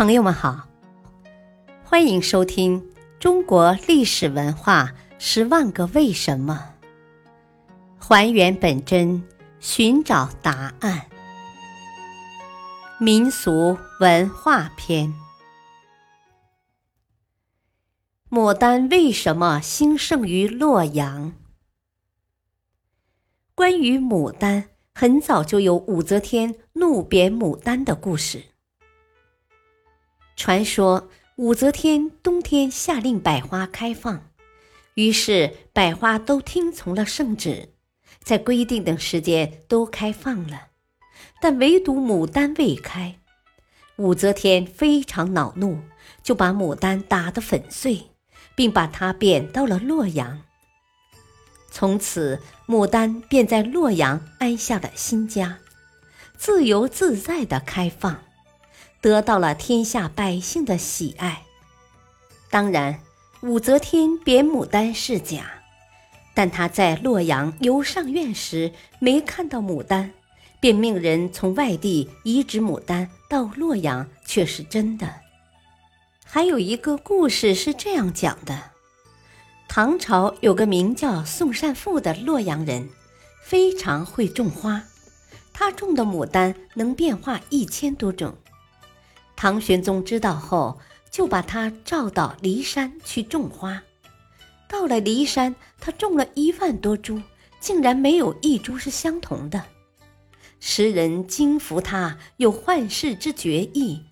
朋友们好，欢迎收听《中国历史文化十万个为什么》，还原本真，寻找答案。民俗文化篇：牡丹为什么兴盛于洛阳？关于牡丹，很早就有武则天怒贬牡丹的故事。传说武则天冬天下令百花开放，于是百花都听从了圣旨，在规定的时间都开放了，但唯独牡丹未开。武则天非常恼怒，就把牡丹打得粉碎，并把它贬到了洛阳。从此，牡丹便在洛阳安下了新家，自由自在的开放。得到了天下百姓的喜爱。当然，武则天贬牡丹是假，但她在洛阳游上苑时没看到牡丹，便命人从外地移植牡丹到洛阳，却是真的。还有一个故事是这样讲的：唐朝有个名叫宋善富的洛阳人，非常会种花，他种的牡丹能变化一千多种。唐玄宗知道后，就把他召到骊山去种花。到了骊山，他种了一万多株，竟然没有一株是相同的。时人惊服他有幻世之绝艺，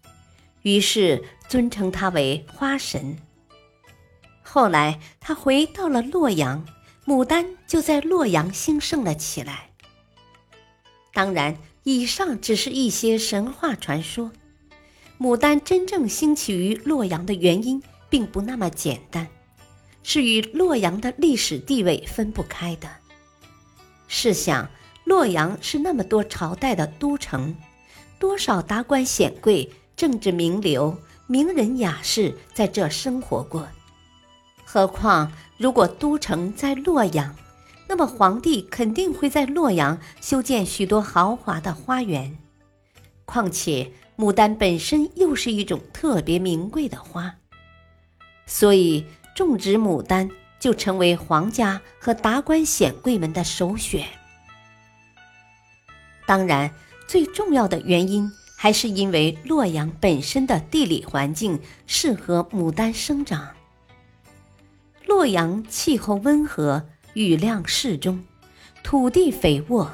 于是尊称他为花神。后来他回到了洛阳，牡丹就在洛阳兴盛了起来。当然，以上只是一些神话传说。牡丹真正兴起于洛阳的原因，并不那么简单，是与洛阳的历史地位分不开的。试想，洛阳是那么多朝代的都城，多少达官显贵、政治名流、名人雅士在这生活过。何况，如果都城在洛阳，那么皇帝肯定会在洛阳修建许多豪华的花园。况且，牡丹本身又是一种特别名贵的花，所以种植牡丹就成为皇家和达官显贵们的首选。当然，最重要的原因还是因为洛阳本身的地理环境适合牡丹生长。洛阳气候温和，雨量适中，土地肥沃。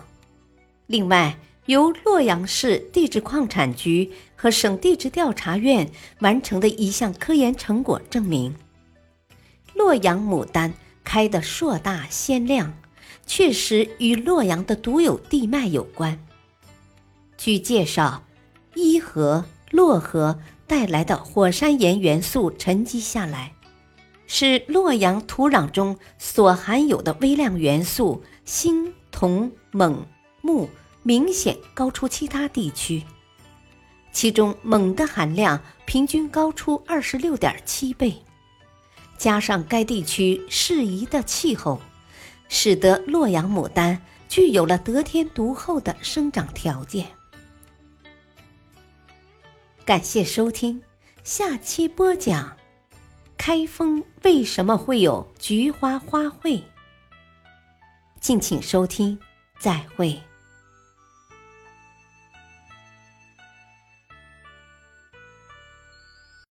另外，由洛阳市地质矿产局和省地质调查院完成的一项科研成果证明，洛阳牡丹开得硕大鲜亮，确实与洛阳的独有地脉有关。据介绍，伊河、洛河带来的火山岩元素沉积下来，使洛阳土壤中所含有的微量元素锌、铜、锰、钼。明显高出其他地区，其中锰的含量平均高出二十六点七倍，加上该地区适宜的气候，使得洛阳牡丹具有了得天独厚的生长条件。感谢收听，下期播讲：开封为什么会有菊花花卉？敬请收听，再会。